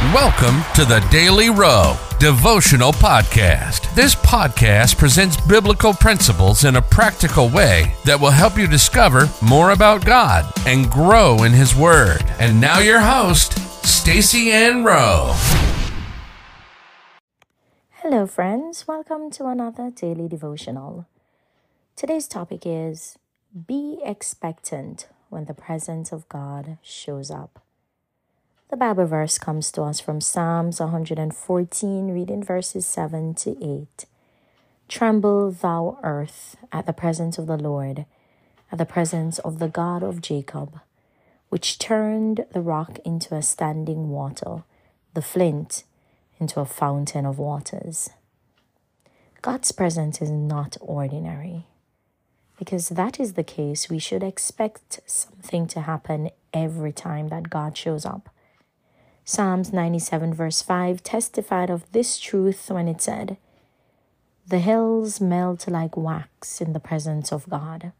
Welcome to the Daily Rowe Devotional Podcast. This podcast presents biblical principles in a practical way that will help you discover more about God and grow in His Word. And now, your host, Stacy Ann Rowe. Hello, friends. Welcome to another daily devotional. Today's topic is Be expectant when the presence of God shows up. The Bible verse comes to us from Psalms 114, reading verses 7 to 8. Tremble, thou earth, at the presence of the Lord, at the presence of the God of Jacob, which turned the rock into a standing water, the flint into a fountain of waters. God's presence is not ordinary. Because that is the case, we should expect something to happen every time that God shows up. Psalms 97, verse 5, testified of this truth when it said, The hills melt like wax in the presence of God.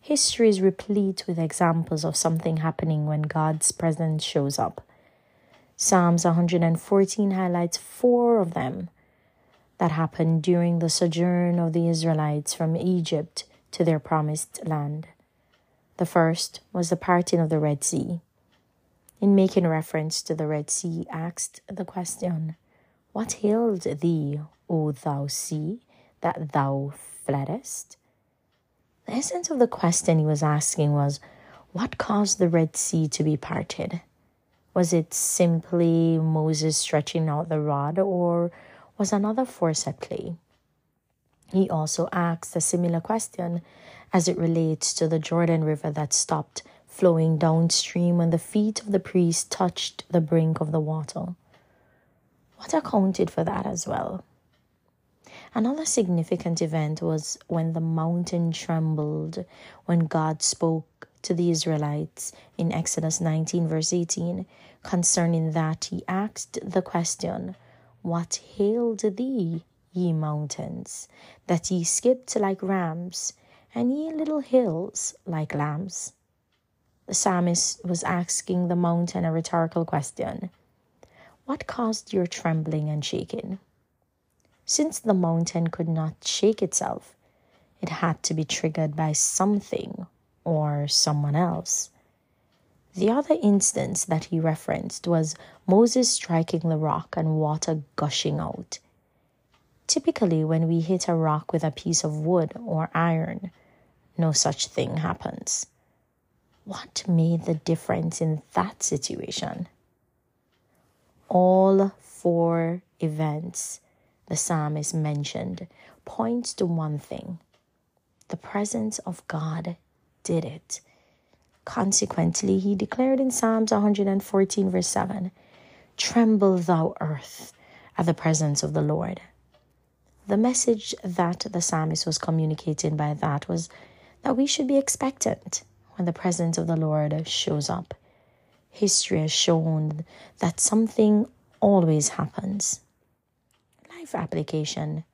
History is replete with examples of something happening when God's presence shows up. Psalms 114 highlights four of them that happened during the sojourn of the Israelites from Egypt to their promised land. The first was the parting of the Red Sea in making reference to the Red Sea, asked the question, What hailed thee, O thou sea, that thou fleddest? The essence of the question he was asking was, What caused the Red Sea to be parted? Was it simply Moses stretching out the rod, or was another force at play? He also asked a similar question as it relates to the Jordan River that stopped flowing downstream when the feet of the priest touched the brink of the water. What accounted for that as well? Another significant event was when the mountain trembled when God spoke to the Israelites in Exodus 19, verse 18. Concerning that, he asked the question, What hailed thee, ye mountains, that ye skipped like rams, and ye little hills like lambs? The psalmist was asking the mountain a rhetorical question What caused your trembling and shaking? Since the mountain could not shake itself, it had to be triggered by something or someone else. The other instance that he referenced was Moses striking the rock and water gushing out. Typically, when we hit a rock with a piece of wood or iron, no such thing happens. What made the difference in that situation? All four events the psalmist mentioned points to one thing the presence of God did it. Consequently, he declared in Psalms 114, verse 7 Tremble, thou earth, at the presence of the Lord. The message that the psalmist was communicating by that was that we should be expectant when the presence of the Lord shows up. History has shown that something always happens. Life application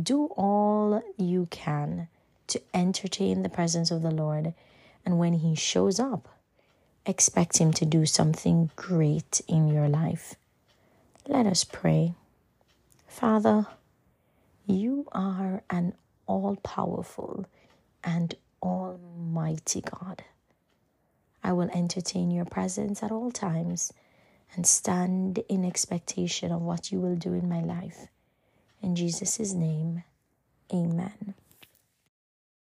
do all you can to entertain the presence of the Lord, and when He shows up, expect Him to do something great in your life. Let us pray. Father, you are an all powerful and Almighty God. I will entertain your presence at all times and stand in expectation of what you will do in my life. In Jesus' name, amen.